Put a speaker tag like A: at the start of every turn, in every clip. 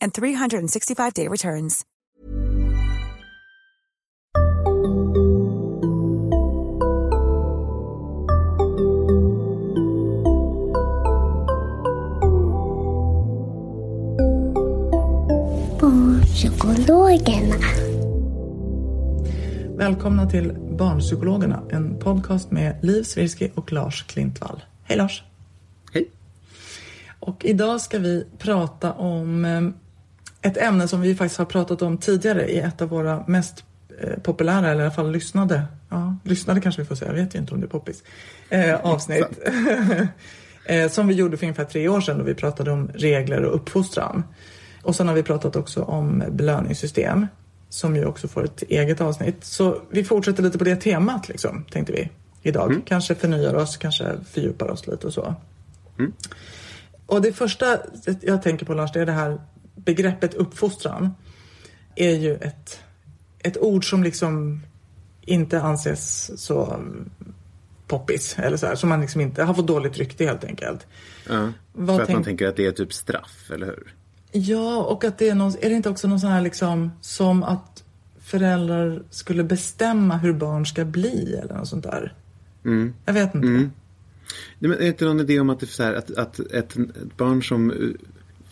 A: and 365-day returns.
B: Barnpsykologerna.
C: Välkomna till Barnpsykologerna, en podcast med Liv Svirsky och Lars Klintvall. Hej Lars!
D: Hej!
C: Och idag ska vi prata om eh, ett ämne som vi faktiskt har pratat om tidigare i ett av våra mest eh, populära, eller i alla fall lyssnade, ja, lyssnade kanske vi får säga, jag vet ju inte om det är poppis, eh, avsnitt. eh, som vi gjorde för ungefär tre år sedan då vi pratade om regler och uppfostran. Och sen har vi pratat också om belöningssystem som ju också får ett eget avsnitt. Så vi fortsätter lite på det temat liksom, tänkte vi idag. Mm. Kanske förnyar oss, kanske fördjupar oss lite och så. Mm. Och det första jag tänker på Lars, det är det här begreppet uppfostran. är ju ett, ett ord som liksom inte anses så poppis eller så här, som man liksom inte har fått dåligt rykte helt enkelt.
D: Ja, Vad för att man tänker att det är typ straff, eller hur?
C: Ja, och att det är någon, är det inte också någon sån här liksom som att föräldrar skulle bestämma hur barn ska bli eller något sånt där?
D: Mm.
C: Jag vet inte.
D: Mm. Men är det inte någon idé om att, det är så här, att, att ett, ett barn som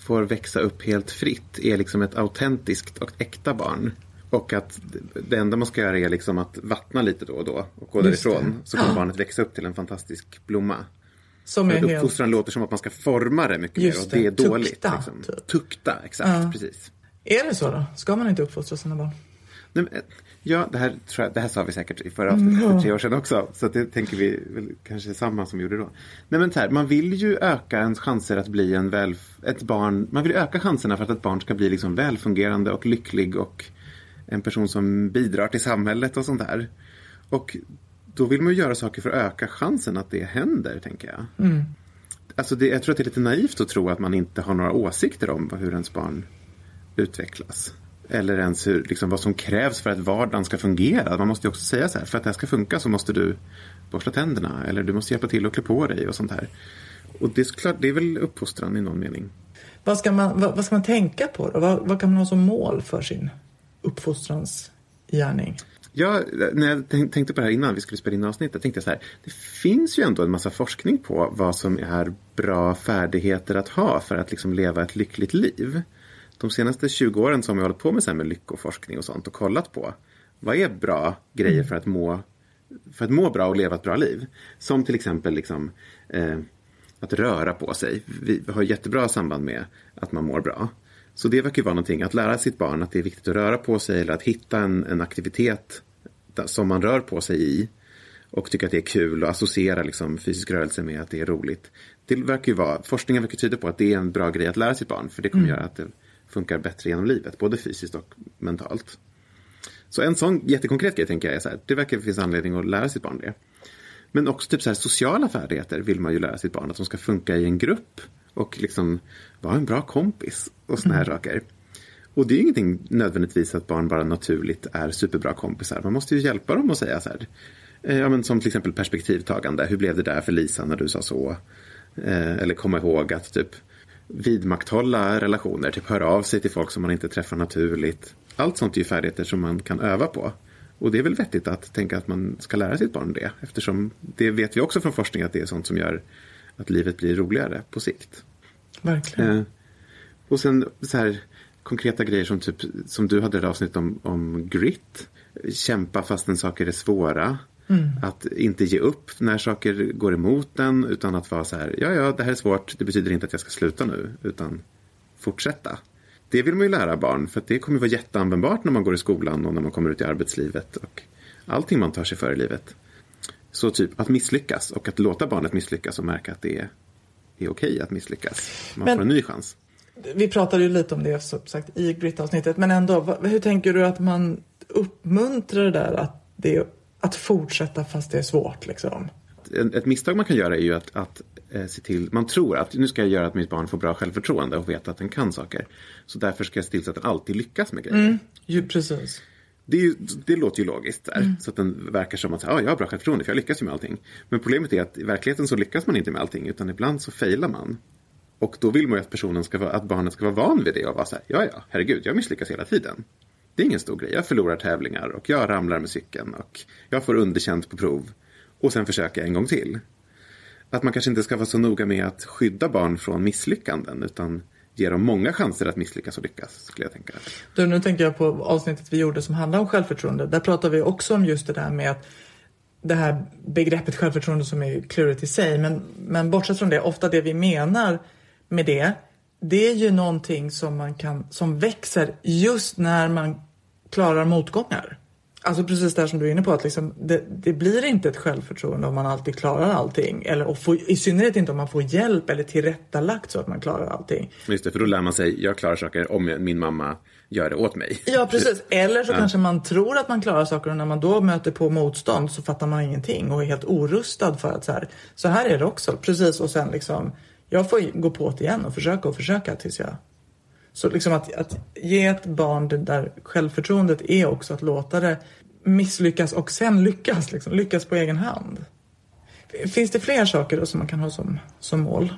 D: får växa upp helt fritt är liksom ett autentiskt och äkta barn? Och att det enda man ska göra är liksom att vattna lite då och då och gå Just därifrån. Det. Så kommer ja. barnet växa upp till en fantastisk blomma. Som är uppfostran helt... låter som att man ska forma det mycket Just mer och det är dåligt. Tukta, liksom. typ. Tukta exakt, ja. precis.
C: Är det så då? Ska man inte uppfostra sina barn?
D: Nej, men, ja, det här, jag, det här sa vi säkert i förra avsnittet mm. för tre år sedan också. Så det tänker vi väl kanske samma som vi gjorde då. Nej, men så här, man vill ju öka ens chanser att bli en väl, ett barn. Man vill öka chanserna för att ett barn ska bli liksom välfungerande och lycklig och en person som bidrar till samhället och sånt där. Och då vill man ju göra saker för att öka chansen att det händer, tänker jag. Mm. Alltså det, jag tror att det är lite naivt att tro att man inte har några åsikter om hur ens barn utvecklas. Eller ens hur, liksom, vad som krävs för att vardagen ska fungera. Man måste ju också säga så här, för att det här ska funka så måste du borsta tänderna eller du måste hjälpa till att klä på dig och sånt här. Och det är klart, det är väl uppfostran i någon mening.
C: Vad ska man, vad, vad ska man tänka på då? Vad, vad, kan man ha som mål för sin uppfostransgärning?
D: Ja, när jag tänkte på det här innan vi skulle spela in avsnittet tänkte jag så här. Det finns ju ändå en massa forskning på vad som är bra färdigheter att ha för att liksom leva ett lyckligt liv. De senaste 20 åren så har vi hållit på med, så här med lyckoforskning och sånt och kollat på vad är bra grejer för att må, för att må bra och leva ett bra liv. Som till exempel liksom, eh, att röra på sig. Vi har jättebra samband med att man mår bra. Så det verkar vara någonting, att lära sitt barn att det är viktigt att röra på sig eller att hitta en, en aktivitet som man rör på sig i och tycker att det är kul och associera liksom fysisk rörelse med att det är roligt. Det verkar ju vara, forskningen verkar tyda på att det är en bra grej att lära sitt barn för det kommer mm. göra att det funkar bättre genom livet, både fysiskt och mentalt. Så en sån jättekonkret grej tänker jag är så här, det verkar finnas anledning att lära sitt barn det. Men också typ så här, sociala färdigheter vill man ju lära sitt barn, att de ska funka i en grupp och liksom vara en bra kompis och såna här mm. saker. Och det är ingenting nödvändigtvis att barn bara naturligt är superbra kompisar. Man måste ju hjälpa dem att säga så här. Eh, ja, men som till exempel perspektivtagande. Hur blev det där för Lisa när du sa så? Eh, eller komma ihåg att typ vidmakthålla relationer. Typ höra av sig till folk som man inte träffar naturligt. Allt sånt är ju färdigheter som man kan öva på. Och det är väl vettigt att tänka att man ska lära sitt barn det. Eftersom det vet vi också från forskning att det är sånt som gör att livet blir roligare på sikt.
C: Verkligen. Eh,
D: och sen så här konkreta grejer som typ som du hade ett avsnitt om, om grit. Kämpa fastän saker är svåra. Mm. Att inte ge upp när saker går emot en utan att vara så här, ja ja det här är svårt, det betyder inte att jag ska sluta nu utan fortsätta. Det vill man ju lära barn för det kommer vara jätteanvändbart när man går i skolan och när man kommer ut i arbetslivet och allting man tar sig för i livet. Så typ att misslyckas och att låta barnet misslyckas och märka att det är, är okej att misslyckas. Man Men, får en ny chans.
C: Vi pratade ju lite om det som sagt i Grit-avsnittet men ändå, hur tänker du att man uppmuntrar det där att, det, att fortsätta fast det är svårt liksom?
D: Ett misstag man kan göra är ju att, att eh, se till, man tror att nu ska jag göra att mitt barn får bra självförtroende och veta att den kan saker. Så därför ska jag se till så att den alltid lyckas med grejer. Mm,
C: ju, precis.
D: Det, ju, det, låter ju logiskt där. Mm. Så att den verkar som att ah, jag har bra självförtroende för jag lyckas ju med allting. Men problemet är att i verkligheten så lyckas man inte med allting utan ibland så failar man. Och då vill man ju att personen ska vara, att barnet ska vara van vid det och vara så här, ja ja, herregud, jag misslyckas hela tiden. Det är ingen stor grej, jag förlorar tävlingar och jag ramlar med cykeln och jag får underkänt på prov. Och sen försöker jag en gång till. Att man kanske inte ska vara så noga med att skydda barn från misslyckanden utan ge dem många chanser att misslyckas och lyckas. Skulle jag tänka.
C: Du, nu tänker jag på avsnittet vi gjorde som handlade om självförtroende. Där pratar vi också om just det där med att det här begreppet självförtroende som är klurigt i sig. Men, men bortsett från det, ofta det vi menar med det, det är ju någonting som man kan, som växer just när man klarar motgångar. Alltså precis det som du är inne på, att liksom, det, det, blir inte ett självförtroende om man alltid klarar allting. Eller och får, i synnerhet inte om man får hjälp eller tillrättalagt så att man klarar allting.
D: Just det, för då lär man sig, jag klarar saker om min mamma gör det åt mig.
C: Ja, precis. Eller så ja. kanske man tror att man klarar saker och när man då möter på motstånd så fattar man ingenting och är helt orustad för att så här, så här är det också. Precis, och sen liksom, jag får gå på det igen och försöka och försöka tills jag så liksom att, att ge ett barn det där självförtroendet är också att låta det misslyckas och sen lyckas, liksom, lyckas på egen hand. Finns det fler saker då som man kan ha som, som mål?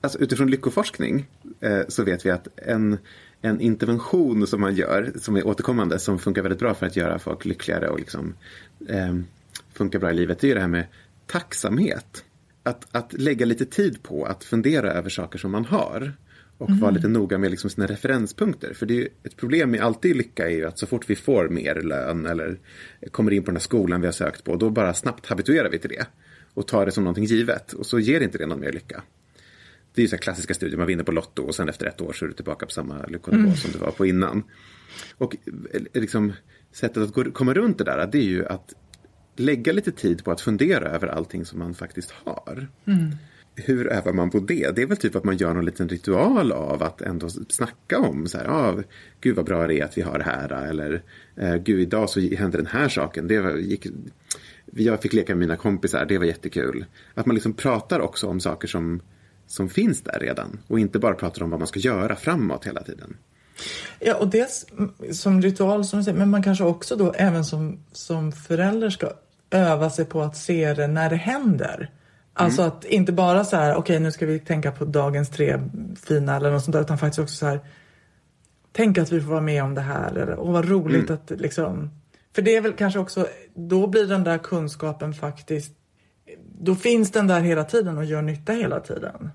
D: Alltså, utifrån lyckoforskning eh, så vet vi att en, en intervention som man gör, som är återkommande, som funkar väldigt bra för att göra folk lyckligare och liksom, eh, funkar bra i livet, det är det här med tacksamhet. Att, att lägga lite tid på att fundera över saker som man har och mm. vara lite noga med liksom sina referenspunkter. För det är ett problem med alltid lycka är ju att så fort vi får mer lön eller kommer in på den här skolan vi har sökt på, då bara snabbt habituerar vi till det och tar det som någonting givet och så ger inte det någon mer lycka. Det är ju så klassiska studier, man vinner på Lotto och sen efter ett år så är du tillbaka på samma lyckonivå mm. som du var på innan. Och eh, liksom, sättet att gå, komma runt det där, det är ju att lägga lite tid på att fundera över allting som man faktiskt har. Mm hur övar man på det? Det är väl typ att man gör någon liten ritual av att ändå snacka om så här, ah, gud vad bra det är att vi har det här ah, eller eh, gud idag så hände den här saken. Det var, gick, jag fick leka med mina kompisar, det var jättekul. Att man liksom pratar också om saker som, som finns där redan och inte bara pratar om vad man ska göra framåt hela tiden.
C: Ja, och dels som ritual som du säger, men man kanske också då även som, som förälder ska öva sig på att se det när det händer. Alltså att inte bara så här, okej okay, nu ska vi tänka på dagens tre fina eller något sånt där, utan faktiskt också så här, tänk att vi får vara med om det här eller och vad roligt mm. att liksom, för det är väl kanske också, då blir den där kunskapen faktiskt, då finns den där hela tiden och gör nytta hela tiden.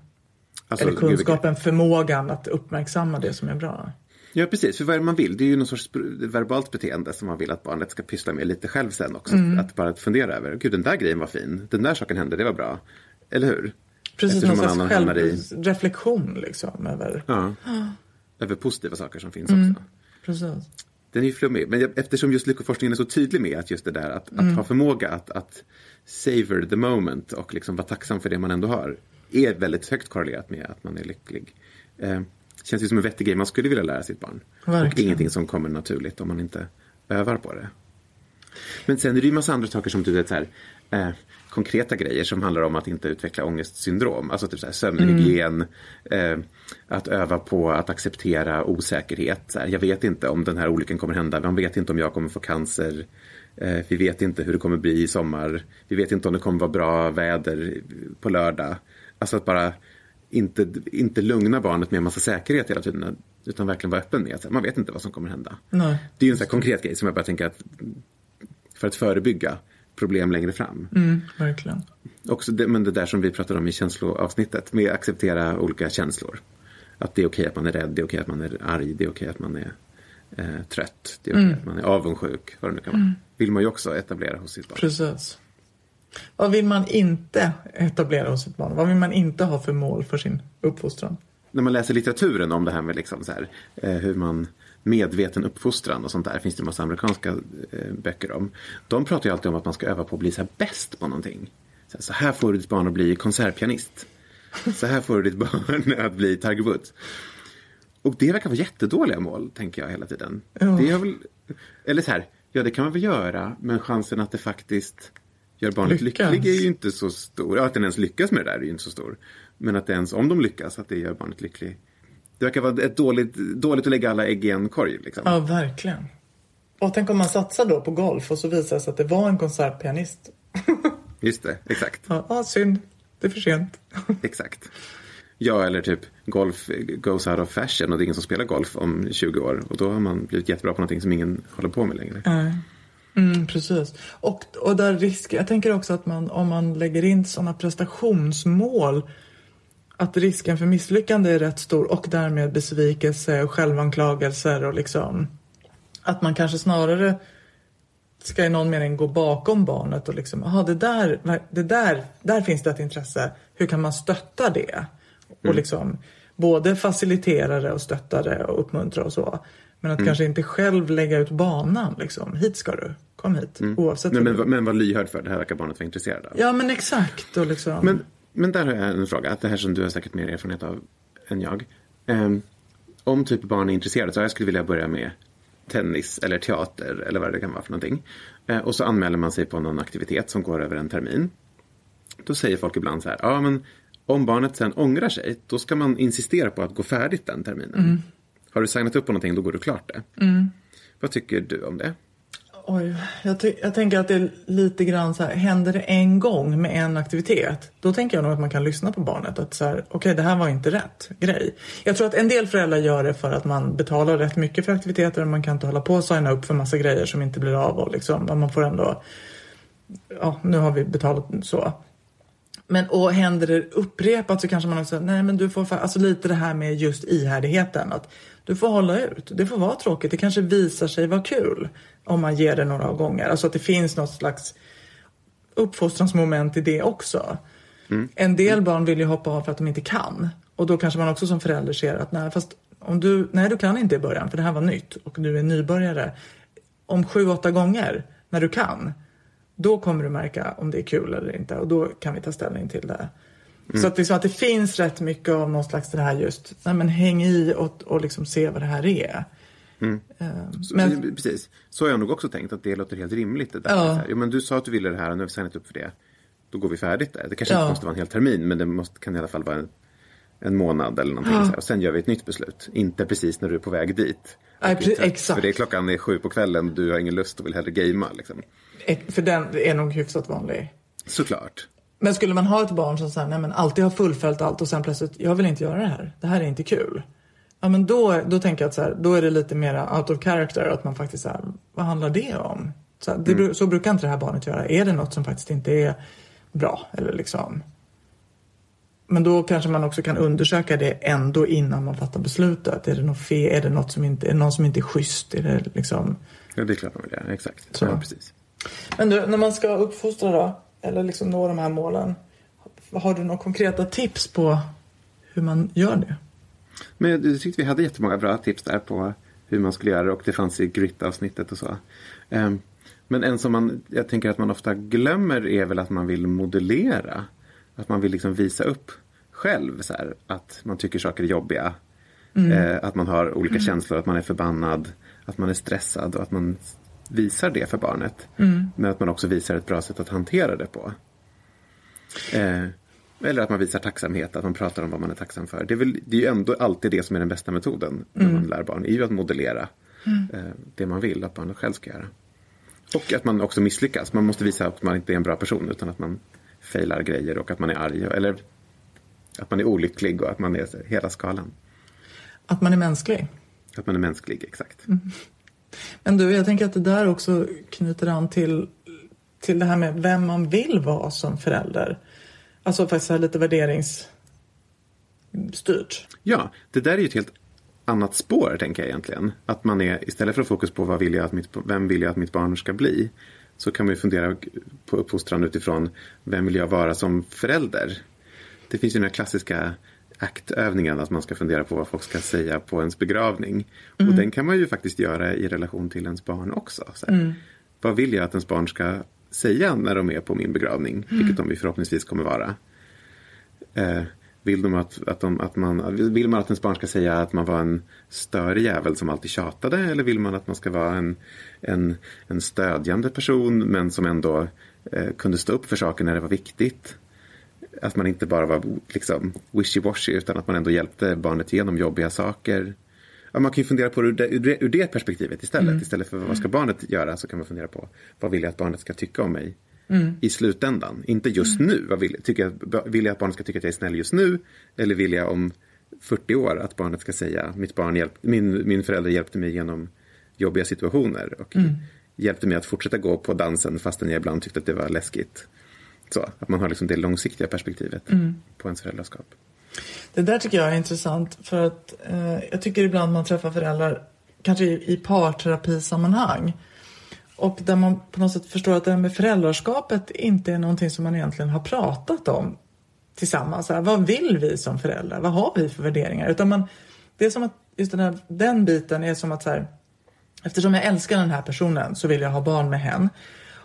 C: Alltså, eller kunskapen, förmågan att uppmärksamma det som är bra.
D: Ja, precis. För vad är det man vill? Det är ju någon sorts verbalt beteende som man vill att barnet ska pyssla med lite själv sen också. Mm. Att bara fundera över, gud den där grejen var fin, den där saken hände, det var bra. Eller hur?
C: Precis, Eftersom någon slags självreflektion i... liksom. Över...
D: Ja. över positiva saker som finns mm. också.
C: Precis.
D: Den är ju flummig, men eftersom just lyckoforskningen är så tydlig med att just det där att, mm. att ha förmåga att, att savor the moment och liksom vara tacksam för det man ändå har är väldigt högt korrelerat med att man är lycklig. Känns ju som en vettig grej man skulle vilja lära sitt barn. Verkligen. Och ingenting som kommer naturligt om man inte övar på det. Men sen är det ju massa andra saker som du vet så här, eh, konkreta grejer som handlar om att inte utveckla ångestsyndrom. Alltså typ så här, sömnhygien, mm. eh, att öva på att acceptera osäkerhet. Så här, jag vet inte om den här olyckan kommer hända, man vet inte om jag kommer få cancer. Eh, vi vet inte hur det kommer bli i sommar. Vi vet inte om det kommer vara bra väder på lördag. Alltså att bara inte, inte lugna barnet med en massa säkerhet hela tiden. Utan verkligen vara öppen med att man vet inte vad som kommer hända.
C: Nej.
D: Det är en sån konkret grej som jag bara tänker att för att förebygga problem längre fram.
C: Mm, verkligen.
D: Också det, men det där som vi pratade om i känsloavsnittet med att acceptera olika känslor. Att det är okej att man är rädd, det är okej att man är arg, det är okej att man är eh, trött, det är okej att man är avundsjuk, vad det nu kan vara. Vill man ju också etablera hos sitt barn.
C: Precis. Vad vill man inte etablera hos sitt barn? Vad vill man inte ha för mål för sin uppfostran?
D: När man läser litteraturen om det här med liksom så här, eh, hur man medveten uppfostran och sånt där finns det en massa amerikanska eh, böcker om. De pratar ju alltid om att man ska öva på att bli så bäst på någonting. Så här, får du ditt barn att bli konsertpianist. Så här får du ditt barn att bli Woods. Och det verkar vara jättedåliga mål, tänker jag hela tiden.
C: Ja.
D: Det är väl, eller så här, ja det kan man väl göra, men chansen att det faktiskt gör barnet
C: Lyckas.
D: lycklig är ju inte så stor. Ja, att den ens lyckas med det där är ju inte så stor. Men att ens, om de lyckas, att det gör barnet lycklig. Det verkar vara ett dåligt, dåligt att lägga alla ägg i en korg. Liksom.
C: Ja, verkligen. Och tänk om man satsar då på golf och så visar det sig att det var en konsertpianist.
D: Just det, exakt.
C: Ja, ah, synd. Det är för sent.
D: Exakt. Ja, eller typ golf goes out of fashion och det är ingen som spelar golf om 20 år. Och då har man blivit jättebra på någonting som ingen håller på med längre.
C: Nej. Mm, precis. Och, och där risk, jag tänker också att man, om man lägger in sådana prestationsmål att risken för misslyckande är rätt stor och därmed besvikelse och självanklagelser och liksom att man kanske snarare ska i någon mening gå bakom barnet och liksom, aha, det där, det där, där finns det ett intresse. Hur kan man stötta det? Och liksom både facilitera det och stötta det och uppmuntra och så. Men att kanske inte själv lägga ut banan liksom. Hit ska du, kom hit. Oavsett.
D: Men, men, men var lyhörd för det här verkar barnet vara intresserad av.
C: Ja men exakt. Och liksom.
D: Men, men där har jag en fråga, att det här som du har säkert mer erfarenhet av än jag. Ehm, om typ barn är intresserade, så jag skulle vilja börja med tennis eller teater eller vad det kan vara för någonting. Eh, och så anmäler man sig på någon aktivitet som går över en termin. Då säger folk ibland så här, ja men om barnet sen ångrar sig, då ska man insistera på att gå färdigt den terminen. Har du signat upp på någonting, då går du klart det. Vad tycker du om det?
C: Oj, jag, ty- jag tänker att det är lite grann så här, händer det en gång med en aktivitet, då tänker jag nog att man kan lyssna på barnet. Att så här, okej det här var inte rätt grej. Jag tror att en del föräldrar gör det för att man betalar rätt mycket för aktiviteter och man kan inte hålla på och signa upp för massa grejer som inte blir av och liksom, man får ändå, ja nu har vi betalat så. Men och händer det upprepat så kanske man också, nej men du får, alltså lite det här med just ihärdigheten. Att du får hålla ut, det får vara tråkigt, det kanske visar sig vara kul om man ger det några gånger. Alltså att det finns något slags uppfostransmoment i det också. En del barn vill ju hoppa av för att de inte kan. Och då kanske man också som förälder ser att nej, fast om du, nej du kan inte i början för det här var nytt och du är nybörjare. Om sju, åtta gånger när du kan, då kommer du märka om det är kul eller inte och då kan vi ta ställning till det. Så att, liksom, att det finns rätt mycket av någon slags det här just, nej men häng i och, och liksom se vad det här är. Eh,
D: Så,
C: Men,
D: Precis. Så har jag nog också tänkt att det låter helt rimligt. Det där.
C: Ja.
D: Så jo, men du sa att du ville det här och nu har vi signat upp för det. Då går vi färdigt där. Det kanske
C: Ja.
D: inte måste vara en hel termin men det måste, kan i alla fall vara en, en månad eller någonting. Så här. Och sen gör vi ett nytt beslut. Inte precis när du är på väg dit.
C: Nej,
D: Och blir
C: pre-
D: trött.
C: exakt.
D: För det är klockan är sju på kvällen och du har ingen lust och vill hellre gamea. Liksom.
C: eh, för den är nog hyfsat vanlig.
D: Såklart.
C: Men skulle man ha ett barn som säger, nej men alltid har fullföljt allt och sen plötsligt, jag vill inte göra det här. Det här är inte kul. Ja men då, då tänker jag att så, här, då är det lite mer out of character. Att man faktiskt så här, vad handlar det om? Så, här, det, bru- så brukar inte det här barnet göra. Är det något som faktiskt inte är bra? Eller liksom. Men då kanske man också kan undersöka det ändå innan man fattar beslutet. Är det något fel? Är det något som inte, är någon som inte är schysst? Är det liksom...
D: Ja, det är klart man vill göra. Exakt.
C: Så.
D: Ja, precis.
C: Men du, när man ska uppfostra då, eller liksom nå de här målen. Har du några konkreta tips på hur man gör det?
D: Men jag tyckte vi hade jättemånga bra tips där på hur man skulle göra det och det fanns i grit-avsnittet och så. Ehm, Men en som man, jag tänker att man ofta glömmer är väl att man vill modellera. Att man vill liksom visa upp själv så här, att man tycker saker är jobbiga. Eh, Att man har olika känslor, att man är förbannad, att man är stressad och att man visar det för barnet. Men att man också visar ett bra sätt att hantera det på. Eh, eller att man visar tacksamhet, att man pratar om vad man är tacksam för. Det är, väl, det är ju ändå alltid det som är den bästa metoden när man lär barn. är ju att modellera eh, det man vill att barnet själv ska göra. Och att man också misslyckas. Man måste visa att man inte är en bra person utan att man failar grejer och att man är arg. Eller att man är olycklig och att man är hela skalan.
C: Att man är mänsklig.
D: Att man är mänsklig, exakt.
C: Men du, jag tänker att det där också knyter an till, till det här med vem man vill vara som förälder. Alltså faktiskt här lite värderingsstyrt.
D: Ja, det där är ju ett helt annat spår tänker jag egentligen. Att man är, istället för att fokus på vad vill jag att mitt, vem vill jag att mitt barn ska bli. Så kan man ju fundera på uppfostran utifrån vem vill jag vara som förälder. Det finns ju den här klassiska aktövningen att man ska fundera på vad folk ska säga på ens begravning. Mm. Och den kan man ju faktiskt göra i relation till ens barn också. Så mm. Vad vill jag att ens barn ska säga när de är på min begravning? Mm. Vilket de förhoppningsvis kommer vara. Eh, vill, de att, att, de, att man, vill man att ens barn ska säga att man var en större jävel som alltid tjatade? Eller vill man att man ska vara en, en, en stödjande person men som ändå eh, kunde stå upp för saker när det var viktigt? Att man inte bara var liksom wishy-washy utan att man ändå hjälpte barnet genom jobbiga saker. Ja, man kan ju fundera på det ur det, ur det perspektivet istället. Mm. Istället för vad ska barnet göra så kan man fundera på vad vill jag att barnet ska tycka om mig mm. i slutändan. Inte just mm. nu. Vad vill, tycker jag, vill jag att barnet ska tycka att jag är snäll just nu? Eller vill jag om 40 år att barnet ska säga mitt barn hjälp, min, min förälder hjälpte mig genom jobbiga situationer och mm. hjälpte mig att fortsätta gå på dansen fastän jag ibland tyckte att det var läskigt. Så, att man har liksom det långsiktiga perspektivet mm. på ens föräldraskap.
C: Det där tycker jag är intressant för att eh, jag tycker ibland man träffar föräldrar kanske i, i parterapisammanhang och där man på något sätt förstår att det här med föräldraskapet inte är någonting som man egentligen har pratat om tillsammans. Här, vad vill vi som föräldrar? Vad har vi för värderingar? Utan man, det är som att just den, här, den biten är som att så här, eftersom jag älskar den här personen så vill jag ha barn med henne.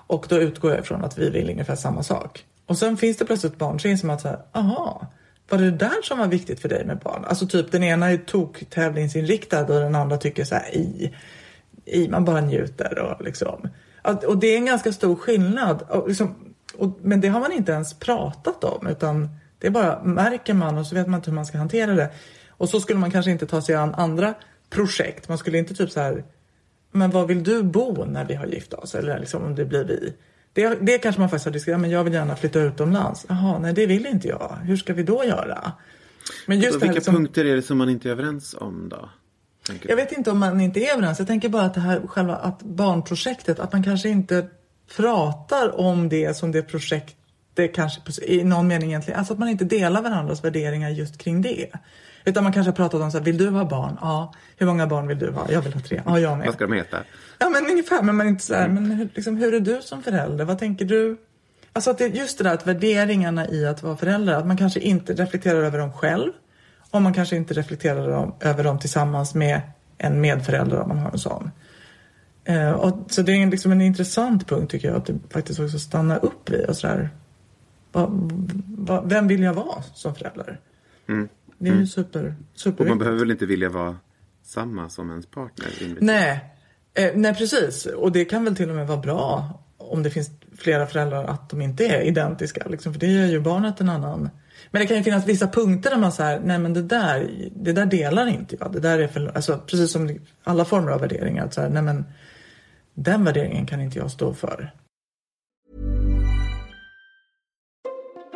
C: Och då utgår jag ifrån att vi vill ungefär samma sak. Och sen finns det plötsligt barn som inser att så här, aha, var det där som var viktigt för dig med barn? Alltså typ den ena är toktävlingsinriktad och den andra tycker så här, i, i man bara njuter och liksom. Och det är en ganska stor skillnad. Och liksom, och, men det har man inte ens pratat om utan det bara märker man och så vet man inte hur man ska hantera det. Och så skulle man kanske inte ta sig an andra projekt. Man skulle inte typ så här men var vill du bo när vi har gift oss? Eller liksom om det blir vi. Det, det kanske man faktiskt har diskuterat, men jag vill gärna flytta utomlands. Jaha, nej det vill inte jag. Hur ska vi då göra?
D: Men just vilka liksom, punkter är det som man inte är överens om då?
C: Jag vet inte om man inte är överens. Jag tänker bara att det här själva att barnprojektet, att man kanske inte pratar om det som det projekt det kanske i någon mening egentligen, alltså att man inte delar varandras värderingar just kring det. Utan man kanske har pratat om så här, vill du ha barn? Ja. Hur många barn vill du ha? Jag vill ha tre. Ja, jag med.
D: Vad ska de heta?
C: Ja, men ungefär. Men man är inte så här, mm. men hur, liksom, hur är du som förälder? Vad tänker du? Alltså att det, just det där att värderingarna i att vara förälder, att man kanske inte reflekterar över dem själv. Och man kanske inte reflekterar dem, över dem tillsammans med en medförälder om man har en sån. Eh, och, så det är liksom en intressant punkt tycker jag, att faktiskt också stannar upp vid och sådär. Va, va, vem vill jag vara som förälder? Mm. Det är mm. super, super.
D: Och man behöver väl inte vilja vara samma som ens partner?
C: Nej. Eh, nej, precis. Och det kan väl till och med vara bra om det finns flera föräldrar att de inte är identiska. Liksom, för det gör ju barnet en annan. Men det kan ju finnas vissa punkter där man säger, nej men det där, det där delar inte jag. Det där är för, alltså, precis som alla former av värderingar. Att så här, nej men den värderingen kan inte jag stå för.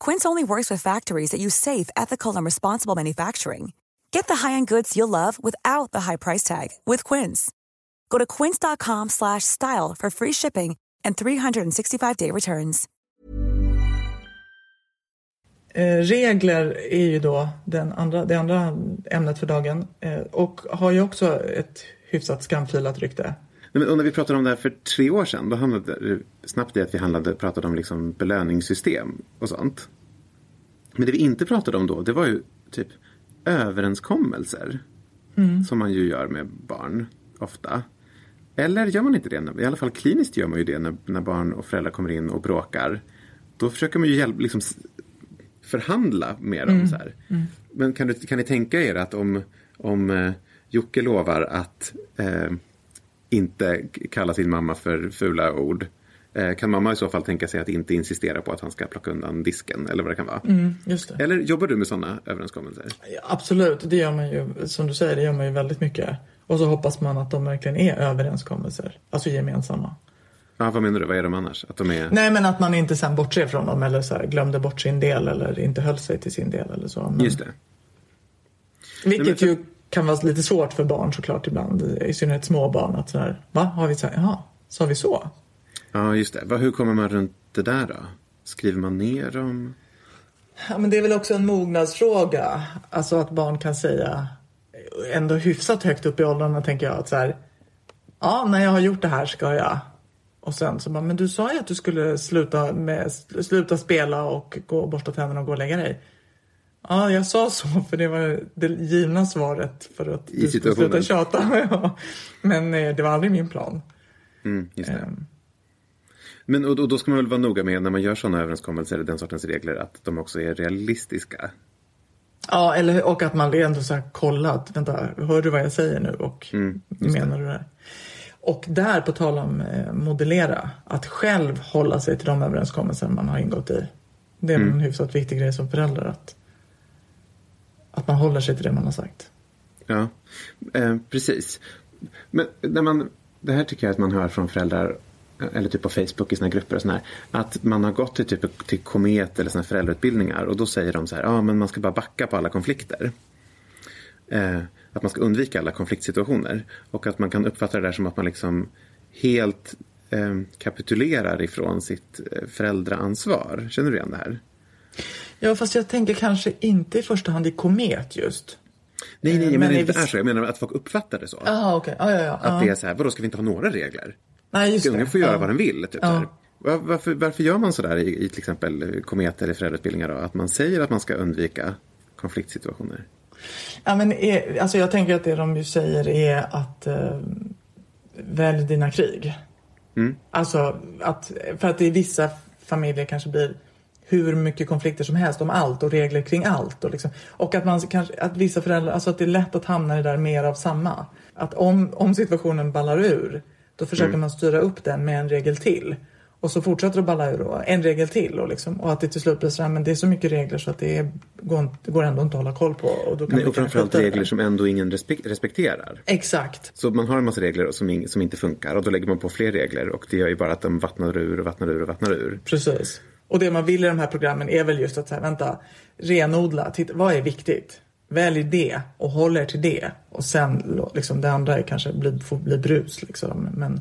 A: Quince only works with factories that use safe, ethical, and responsible manufacturing. Get the high-end goods you'll love without the high price tag with Quince. Go to quince.com slash style for free shipping and 365-day returns.
C: Eh, regler är ju då den andra, det andra ämnet för dagen eh, och har ju också ett hyfsat skamfilat rykte.
D: Nej, men, när vi pratade om det här för tre år sedan, då handlade det snabbt i att vi handlade, pratade om liksom belöningssystem och sånt. Men det vi inte pratade om då, det var ju typ överenskommelser. Som man ju gör med barn ofta. Eller gör man inte det? I alla fall kliniskt gör man ju det när, när barn och föräldrar kommer in och bråkar. Då försöker man ju hjälp, liksom, förhandla med dem. Så här. Men kan, du, kan ni tänka er att om, om eh, Jocke lovar att eh, inte kalla sin mamma för fula ord. Eh, kan mamma i så fall tänka sig att inte insistera på att han ska plocka undan disken eller vad det kan vara?
C: Just det.
D: Eller jobbar du med sådana överenskommelser?
C: Ja, absolut, det gör man ju, som du säger, det gör man ju väldigt mycket. Och så hoppas man att de verkligen är överenskommelser, alltså gemensamma.
D: Ja, vad menar du? Vad är de annars? Att de är...
C: Nej men att man inte sen bortser från dem eller så här, glömde bort sin del eller inte höll sig till sin del eller så. Men,
D: Just det.
C: Vilket
D: Nej, men
C: ju kan vara lite svårt för barn såklart ibland, i synnerhet små barn att så här, va, har vi så jaha, sa vi så?
D: Ja, just det. Hur kommer man runt det där då? Skriver man ner dem?
C: Ja, men det är väl också en mognadsfråga. Alltså att barn kan säga ändå hyfsat högt upp i åldrarna tänker jag att så här. Ja, när jag har gjort det här ska jag. Och sen så bara, men du sa ju att du skulle sluta, med, sluta spela och gå och borsta tänderna och gå och lägga dig. Ja, jag sa så för det var det givna svaret för att
D: I
C: du skulle sluta tjata. Ja. Men eh, det var aldrig min plan.
D: Mm, det.
C: Ehm,
D: Men och, och då ska man väl vara noga med när man gör sådana överenskommelser, den sortens regler, att de också är realistiska.
C: Ja, eller, och att man ändå så här kollat. Vänta, hör du vad jag säger nu? Och
D: Mm,
C: menar du det? Och där, på tal om eh, modellera, att själv hålla sig till de överenskommelser man har ingått i. Det är
D: Mm.
C: en hyfsat viktig grej som förälder. Att, att man håller sig till det man har sagt.
D: Ja, eh, precis. Men när man, det här tycker jag att man hör från föräldrar, eh, eller typ på Facebook i sina grupper och sådär, att man har gått till, typ, till Komet eller sina föräldrautbildningar och då säger de så här, ja ah, men man ska bara backa på alla konflikter. Eh, att man ska undvika alla konfliktsituationer och att man kan uppfatta det där som att man liksom helt eh, kapitulerar ifrån sitt eh, föräldraansvar. Känner du igen det här?
C: Ja, fast jag tänker kanske inte i första hand i komet just.
D: Nej, nej, jag
C: men
D: menar
C: i
D: inte det är så. Jag menar att folk uppfattar det så.
C: Jaha, okej. Ja, ja, ja.
D: Att det är så här, vadå ska vi inte ha några regler?
C: Nej, just
D: ungen
C: det.
D: få göra
C: ja.
D: vad den vill? Typ, här. Var, varför, varför gör man så där i, i till exempel komet eller föräldrautbildningar? Då? Att man säger att man ska undvika konfliktsituationer.
C: Ja, men är, alltså jag tänker att det de ju säger är att eh, välj dina krig. Alltså att, för att i vissa familjer kanske blir hur mycket konflikter som helst om allt och regler kring allt. Och, liksom, och att, man kanske, att vissa föräldrar, alltså att det är lätt att hamna i det där mer av samma. Att om, om situationen ballar ur, då försöker man styra upp den med en regel till. Och så fortsätter det att balla ur och en regel till. Och, liksom, och att det till slut blir så här, men det är så mycket regler så att det, är, går, det går ändå inte att hålla koll på. Och, då kan
D: Nej, och framförallt regler som ändå ingen respek- respekterar.
C: Exakt.
D: Så man har en massa regler som, ing- som inte funkar och då lägger man på fler regler och det gör ju bara att de vattnar ur och vattnar ur och vattnar ur.
C: Precis. Och det man vill i de här programmen är väl just att säga, vänta, renodla, titta, vad är viktigt? Välj det och håll er till det. Och sen liksom, det andra är kanske blir, får bli brus. Liksom. Men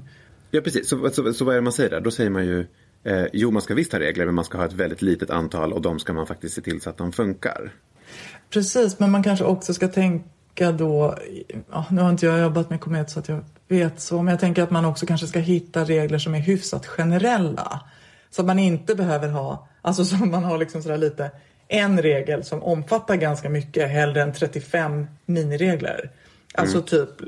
D: Ja, precis. Så, så, så vad är det man säger där? Då säger man ju eh, jo, man ska visst ha regler men man ska ha ett väldigt litet antal och de ska man faktiskt se till så att de funkar.
C: Precis, men man kanske också ska tänka då, ja, nu har inte jag jobbat med komet så att jag vet så, men jag tänker att man också kanske ska hitta regler som är hyfsat generella. Så att man inte behöver ha, alltså som man har liksom sådär lite, en regel som omfattar ganska mycket hellre än 35 miniregler. Alltså typ, eh,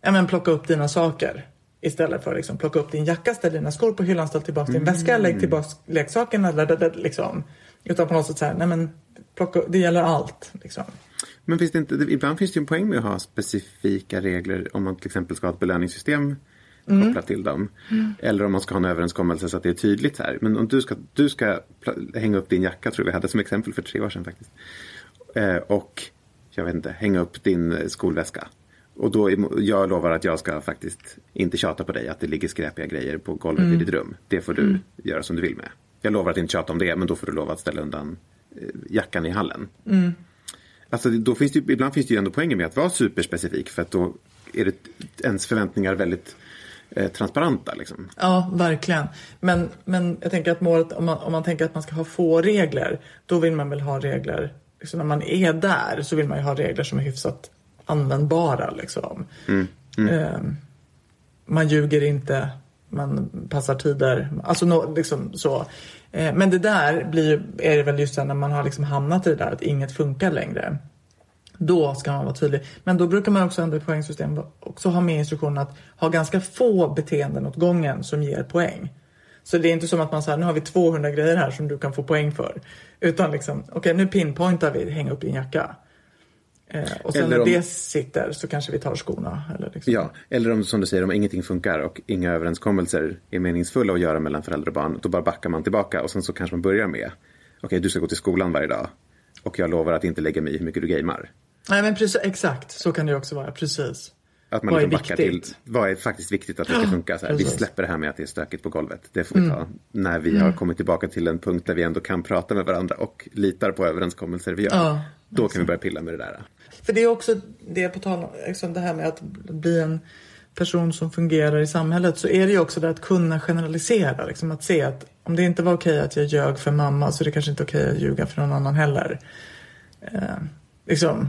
C: ja men plocka upp dina saker. Istället för liksom plocka upp din jacka, ställ dina skor på hyllan, ställ tillbaka din väska, lägg tillbaka leksakerna. Liksom. Utan på något sätt så här, nej men plocka, det gäller allt. Liksom.
D: Men finns det inte, ibland finns det ju en poäng med att ha specifika regler om man till exempel ska ha ett belöningssystem kopplat till dem. Eller om man ska ha en överenskommelse så att det är tydligt här. Men om du ska, du ska hänga upp din jacka, tror jag vi hade som exempel för tre år sedan faktiskt. Eh, och, jag vet inte, hänga upp din skolväska. Och då, jag lovar att jag ska faktiskt inte tjata på dig att det ligger skräpiga grejer på golvet i ditt rum. Det får du göra som du vill med. Jag lovar att inte tjata om det, men då får du lova att ställa undan eh, jackan i hallen. Alltså, då finns det, ibland finns det ju ändå poänger med att vara superspecifik för att då är det ens förväntningar väldigt transparenta. Liksom.
C: Ja, verkligen. Men, men jag tänker att målet, om man, om man tänker att man ska ha få regler, då vill man väl ha regler, liksom när man är där så vill man ju ha regler som är hyfsat användbara. Liksom.
D: Mm.
C: Eh, man ljuger inte, man passar tider, alltså no, liksom så. Eh, men det där blir, är det väl just när man har liksom hamnat i det där att inget funkar längre. Då ska man vara tydlig. Men då brukar man också ändå i poängsystem också ha med instruktionen att ha ganska få beteenden åt gången som ger poäng. Så det är inte som att man säger nu har vi 200 grejer här som du kan få poäng för. Utan liksom, okej okay, nu pinpointar vi hänga upp din jacka. Eh, och sen
D: Eller
C: när
D: om-
C: det sitter så kanske vi tar skorna. Eller liksom.
D: Ja, eller om som du säger, om ingenting funkar och inga överenskommelser är meningsfulla att göra mellan föräldrar och barn, då bara backar man tillbaka och sen så kanske man börjar med, okej du ska gå till skolan varje dag och jag lovar att inte lägga mig i hur mycket du gamear.
C: Nej men precis, exakt så kan det också vara. Precis.
D: Att man
C: Vad
D: liksom backar till vad är faktiskt viktigt att det ska funka. Så här. Vi.
C: Mm.
D: släpper det här med att det är stökigt på golvet. Det får vi ta när vi har kommit tillbaka till en punkt där vi ändå kan prata med varandra och litar på överenskommelser vi gör.
C: Ja,
D: Då kan vi börja pilla med det där.
C: För det är också det på tal om liksom det här med att bli en person som fungerar i samhället så är det ju också det att kunna generalisera. Liksom att se att om det inte var okej att jag ljög för mamma så är det kanske inte okej att ljuga för någon annan heller. Eh, liksom,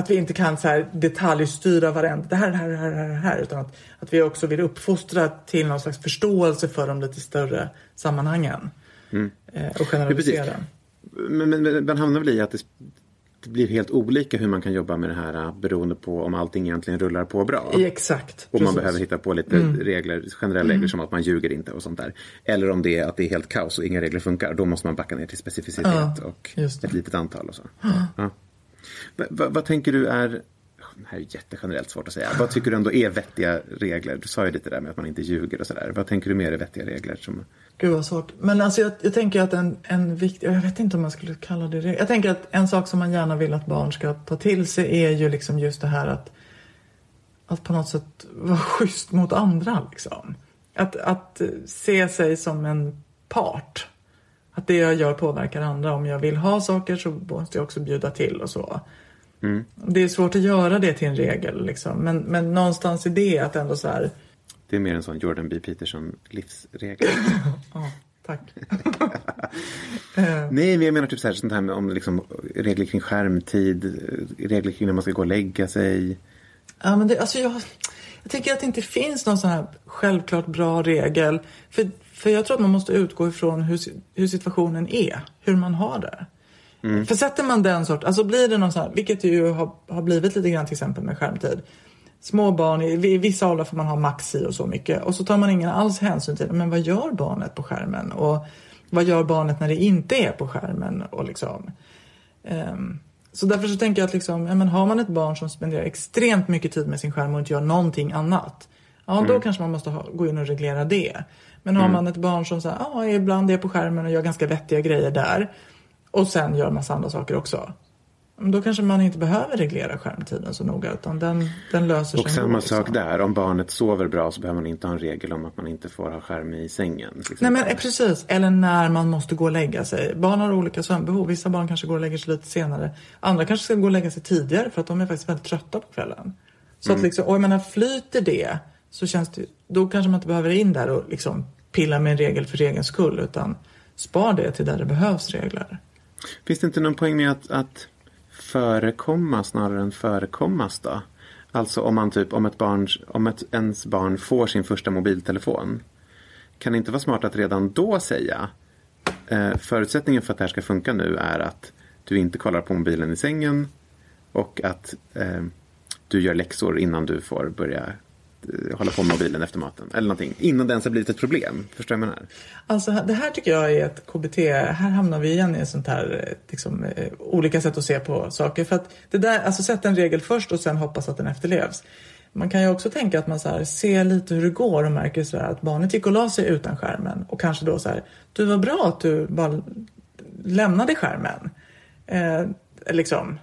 C: att vi inte kan så här detaljstyra varenda, det här, det här, det här, det här, utan att, att vi också vill uppfostra till någon slags förståelse för de lite större sammanhangen. Eh, och generalisera.
D: Men, men, men man hamnar väl i att det, det blir helt olika hur man kan jobba med det här äh, beroende på om allting egentligen rullar på bra.
C: Exakt.
D: Och man
C: precis.
D: behöver hitta på lite regler, generella regler som att man ljuger inte och sånt där. Eller om det är att det är helt kaos och inga regler funkar. Då måste man backa ner till specificitet
C: Ja,
D: och ett litet antal och så. Ja. Va, va, vad tänker du är, det här är jättegenerellt svårt att säga. Vad tycker du ändå är vettiga regler? Du sa ju lite där med att man inte ljuger och sådär. Vad tänker du mer är vettiga regler? Som...
C: Gud vad svårt. Men alltså jag, jag tänker att en, en viktig, jag vet inte om man skulle kalla det regler. Jag tänker att en sak som man gärna vill att barn ska ta till sig är ju liksom just det här att, att på något sätt vara schysst mot andra liksom. Att, att se sig som en part. Att det jag gör påverkar andra. Om jag vill ha saker så måste jag också bjuda till och så. Det är svårt att göra det till en regel liksom. Men, men någonstans i det att ändå så här,
D: Det är mer en sån Jordan B. Peterson livsregel.
C: ja, tack.
D: Nej, men jag menar typ så här, sånt här med om liksom, regler kring skärmtid, eh, regler kring när man ska gå och lägga sig.
C: Ja, men det, alltså jag, jag tycker att det inte finns någon sån här självklart bra regel. För, för jag tror att man måste utgå ifrån hur, hur situationen är, hur man har det. För sätter man den sort, alltså blir det någon sån här, vilket ju har, har blivit lite grann till exempel med skärmtid. Små barn, i, i vissa åldrar får man ha max i och så mycket. Och så tar man ingen alls hänsyn till, men vad gör barnet på skärmen? Och vad gör barnet när det inte är på skärmen? Och liksom, Ehm, så därför så tänker jag att liksom, ja, men har man ett barn som spenderar extremt mycket tid med sin skärm och inte gör någonting annat. Ja, då kanske man måste ha, gå in och reglera det. Men har man ett barn som här, ja, ibland är på skärmen och gör ganska vettiga grejer där. Och sen gör massa andra saker också. Då kanske man inte behöver reglera skärmtiden så noga utan den, den löser sig
D: Och samma
C: liksom.
D: sak där, om barnet sover bra så behöver man inte ha en regel om att man inte får ha skärm i sängen.
C: Nej men eh, precis, eller när man måste gå och lägga sig. Barn har olika sömnbehov. Vissa barn kanske går och lägger sig lite senare. Andra kanske ska gå och lägga sig tidigare för att de är faktiskt väldigt trötta på kvällen. Så att liksom, och jag menar flyter det så känns det, då kanske man inte behöver in där och liksom pilla med en regel för regelns skull utan spar det till där det behövs regler.
D: Finns det inte någon poäng med att, att förekomma snarare än förekommas då? Alltså om man typ, om ett barn, om ett, ens barn får sin första mobiltelefon. Kan det inte vara smart att redan då säga eh, förutsättningen för att det här ska funka nu är att du inte kollar på mobilen i sängen och att eh, du gör läxor innan du får börja Eh, hålla på med mobilen efter maten. Eller någonting. Innan det ens har blivit ett problem. Förstår du vad jag menar?
C: Alltså det här tycker jag är ett KBT, här hamnar vi igen i ett sånt här eh, liksom, eh, olika sätt att se på saker. För att det där, alltså sätta en regel först och sen hoppas att den efterlevs. Man kan ju också tänka att man så här, ser lite hur det går och märker så här, att barnet gick och la sig utan skärmen och kanske då så här, du var bra att du bara lämnade skärmen. Eh, liksom.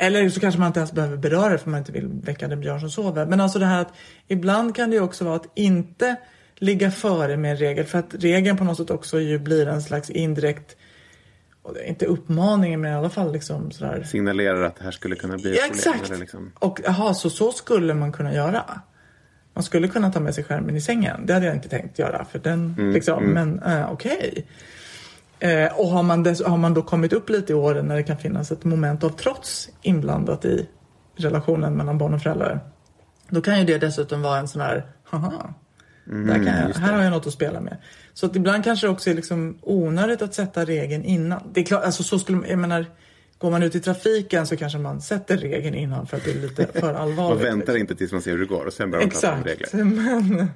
C: Eller så kanske man inte ens behöver beröra det för man inte vill väcka den björn som sover. Men alltså det här att ibland kan det ju också vara att inte ligga före med en regel för att regeln på något sätt också ju blir en slags indirekt inte uppmaningen men i alla fall liksom sådär.
D: Signalerar att det här skulle kunna bli ett problem.
C: exakt.
D: Liksom.
C: Och jaha, så så skulle man kunna göra. Man skulle kunna ta med sig skärmen i sängen. Det hade jag inte tänkt göra. För den,
D: Mm,
C: liksom, Men eh, okej. Eh, och har man, dess, har man då kommit upp lite i åren när det kan finnas ett moment av trots inblandat i relationen mellan barn och föräldrar. Då kan ju det dessutom vara en sån här, haha, kan jag, här har jag något att spela med. Så att ibland kanske det också är liksom onödigt att sätta regeln innan. Det är klart, alltså så skulle, jag menar, går man ut i trafiken så kanske man sätter regeln innan för att det är lite för allvarligt.
D: Man väntar
C: liksom.
D: inte tills man ser hur det går och sen börjar man prata om regler.
C: Men,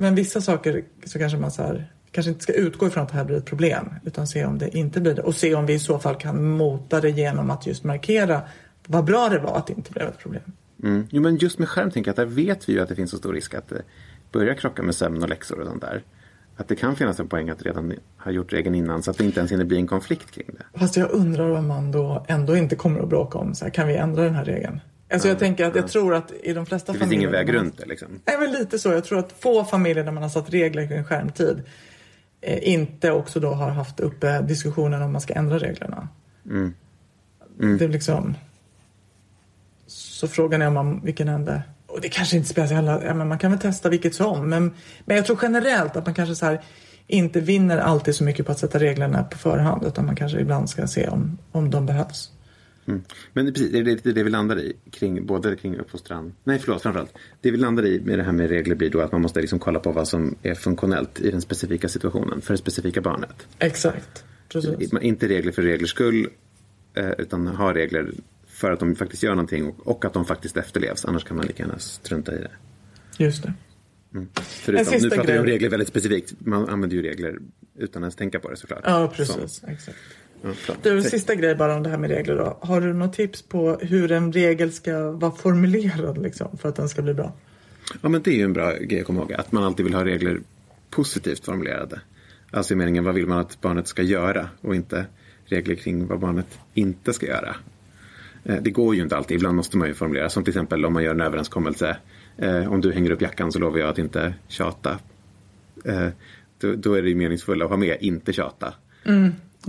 C: men vissa saker så kanske man så här, kanske inte ska utgå ifrån att det här blir ett problem. Utan se om det inte blir det. Och se om vi i så fall kan mota det genom att just markera vad bra det var att det inte blev ett problem.
D: Mm. Jo, men just med skärm tänker jag att där vet vi ju att det finns så stor risk att det börjar krocka med sömn och läxor och sånt där. Att det kan finnas en poäng att redan ha gjort regeln innan så att det inte ens hinner bli en konflikt kring det.
C: Fast jag undrar om man då ändå inte kommer att bråka om så här, kan vi ändra den här regeln? Alltså jag tänker att jag tror att i de flesta
D: Det finns
C: familjer...
D: ingen väg runt det liksom.
C: Nej men lite så. Jag tror att få familjer där man har satt regler kring skärmtid eh, inte också då har haft uppe diskussionen om man ska ändra reglerna. Det är liksom... Så frågan är om man, vilken ände... Och det kanske inte spelar sig alla... Ja, men man kan väl testa vilket som. Men, men jag tror generellt att man kanske så här inte vinner alltid så mycket på att sätta reglerna på förhand. Utan man kanske ibland ska se om, om de behövs.
D: Men precis, det är lite det vi landar i, kring, både kring uppfostran, nej förlåt framförallt. Det vi landar i med det här med regler blir då att man måste liksom kolla på vad som är funktionellt i den specifika situationen för det specifika barnet.
C: Exakt. Precis.
D: Inte regler för reglers skull, eh, utan ha regler för att de faktiskt gör någonting och, och att de faktiskt efterlevs. Annars kan man lika gärna strunta i det.
C: Just det.
D: Förutom,
C: sista
D: nu pratar vi om regler väldigt specifikt. Man använder ju regler utan ens tänka på det såklart.
C: Ja, precis.
D: Som,
C: Exakt. Du, sista grej bara om det här med regler då. Har du något tips på hur en regel ska vara formulerad liksom, för att den ska bli bra?
D: Ja, men det är ju en bra grej att komma ihåg. Att man alltid vill ha regler positivt formulerade. Alltså i meningen vad vill man att barnet ska göra och inte regler kring vad barnet inte ska göra. Eh, Det går ju inte alltid. Ibland måste man ju formulera. Som till exempel om man gör en överenskommelse. Eh, om du hänger upp jackan så lovar jag att inte tjata. Eh, då, är det ju meningsfulla att ha med inte tjata.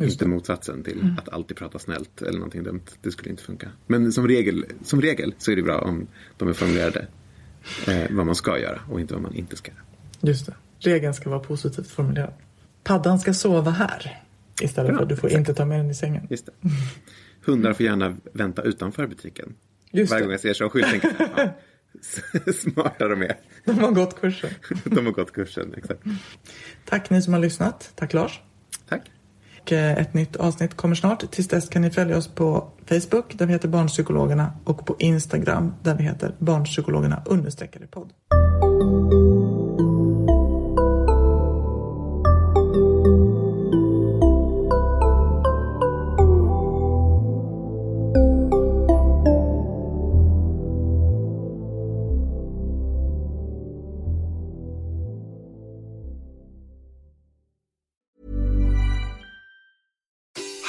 D: Inte motsatsen till att alltid prata snällt eller någonting dumt. Det skulle inte funka. Men som regel, som regel så är det bra om de är formulerade eh, vad man ska göra och inte vad man inte ska göra.
C: Just det. Regeln ska vara positivt formulerad. Paddan ska sova här. Istället för att du får inte ta med den i sängen.
D: Just det. Hundar får gärna vänta utanför butiken.
C: Just
D: Varje
C: det.
D: gång jag ser så skylt tänker jag, ja, smarta de är.
C: De har gått kursen.
D: De har gått kursen, exakt.
C: Tack ni som har lyssnat. Tack Lars.
D: Tack.
C: Och eh, ett nytt avsnitt kommer snart. Tills dess kan ni följa oss på Facebook där vi heter Barnpsykologerna och på Instagram där vi heter Barnpsykologerna understreckade podd.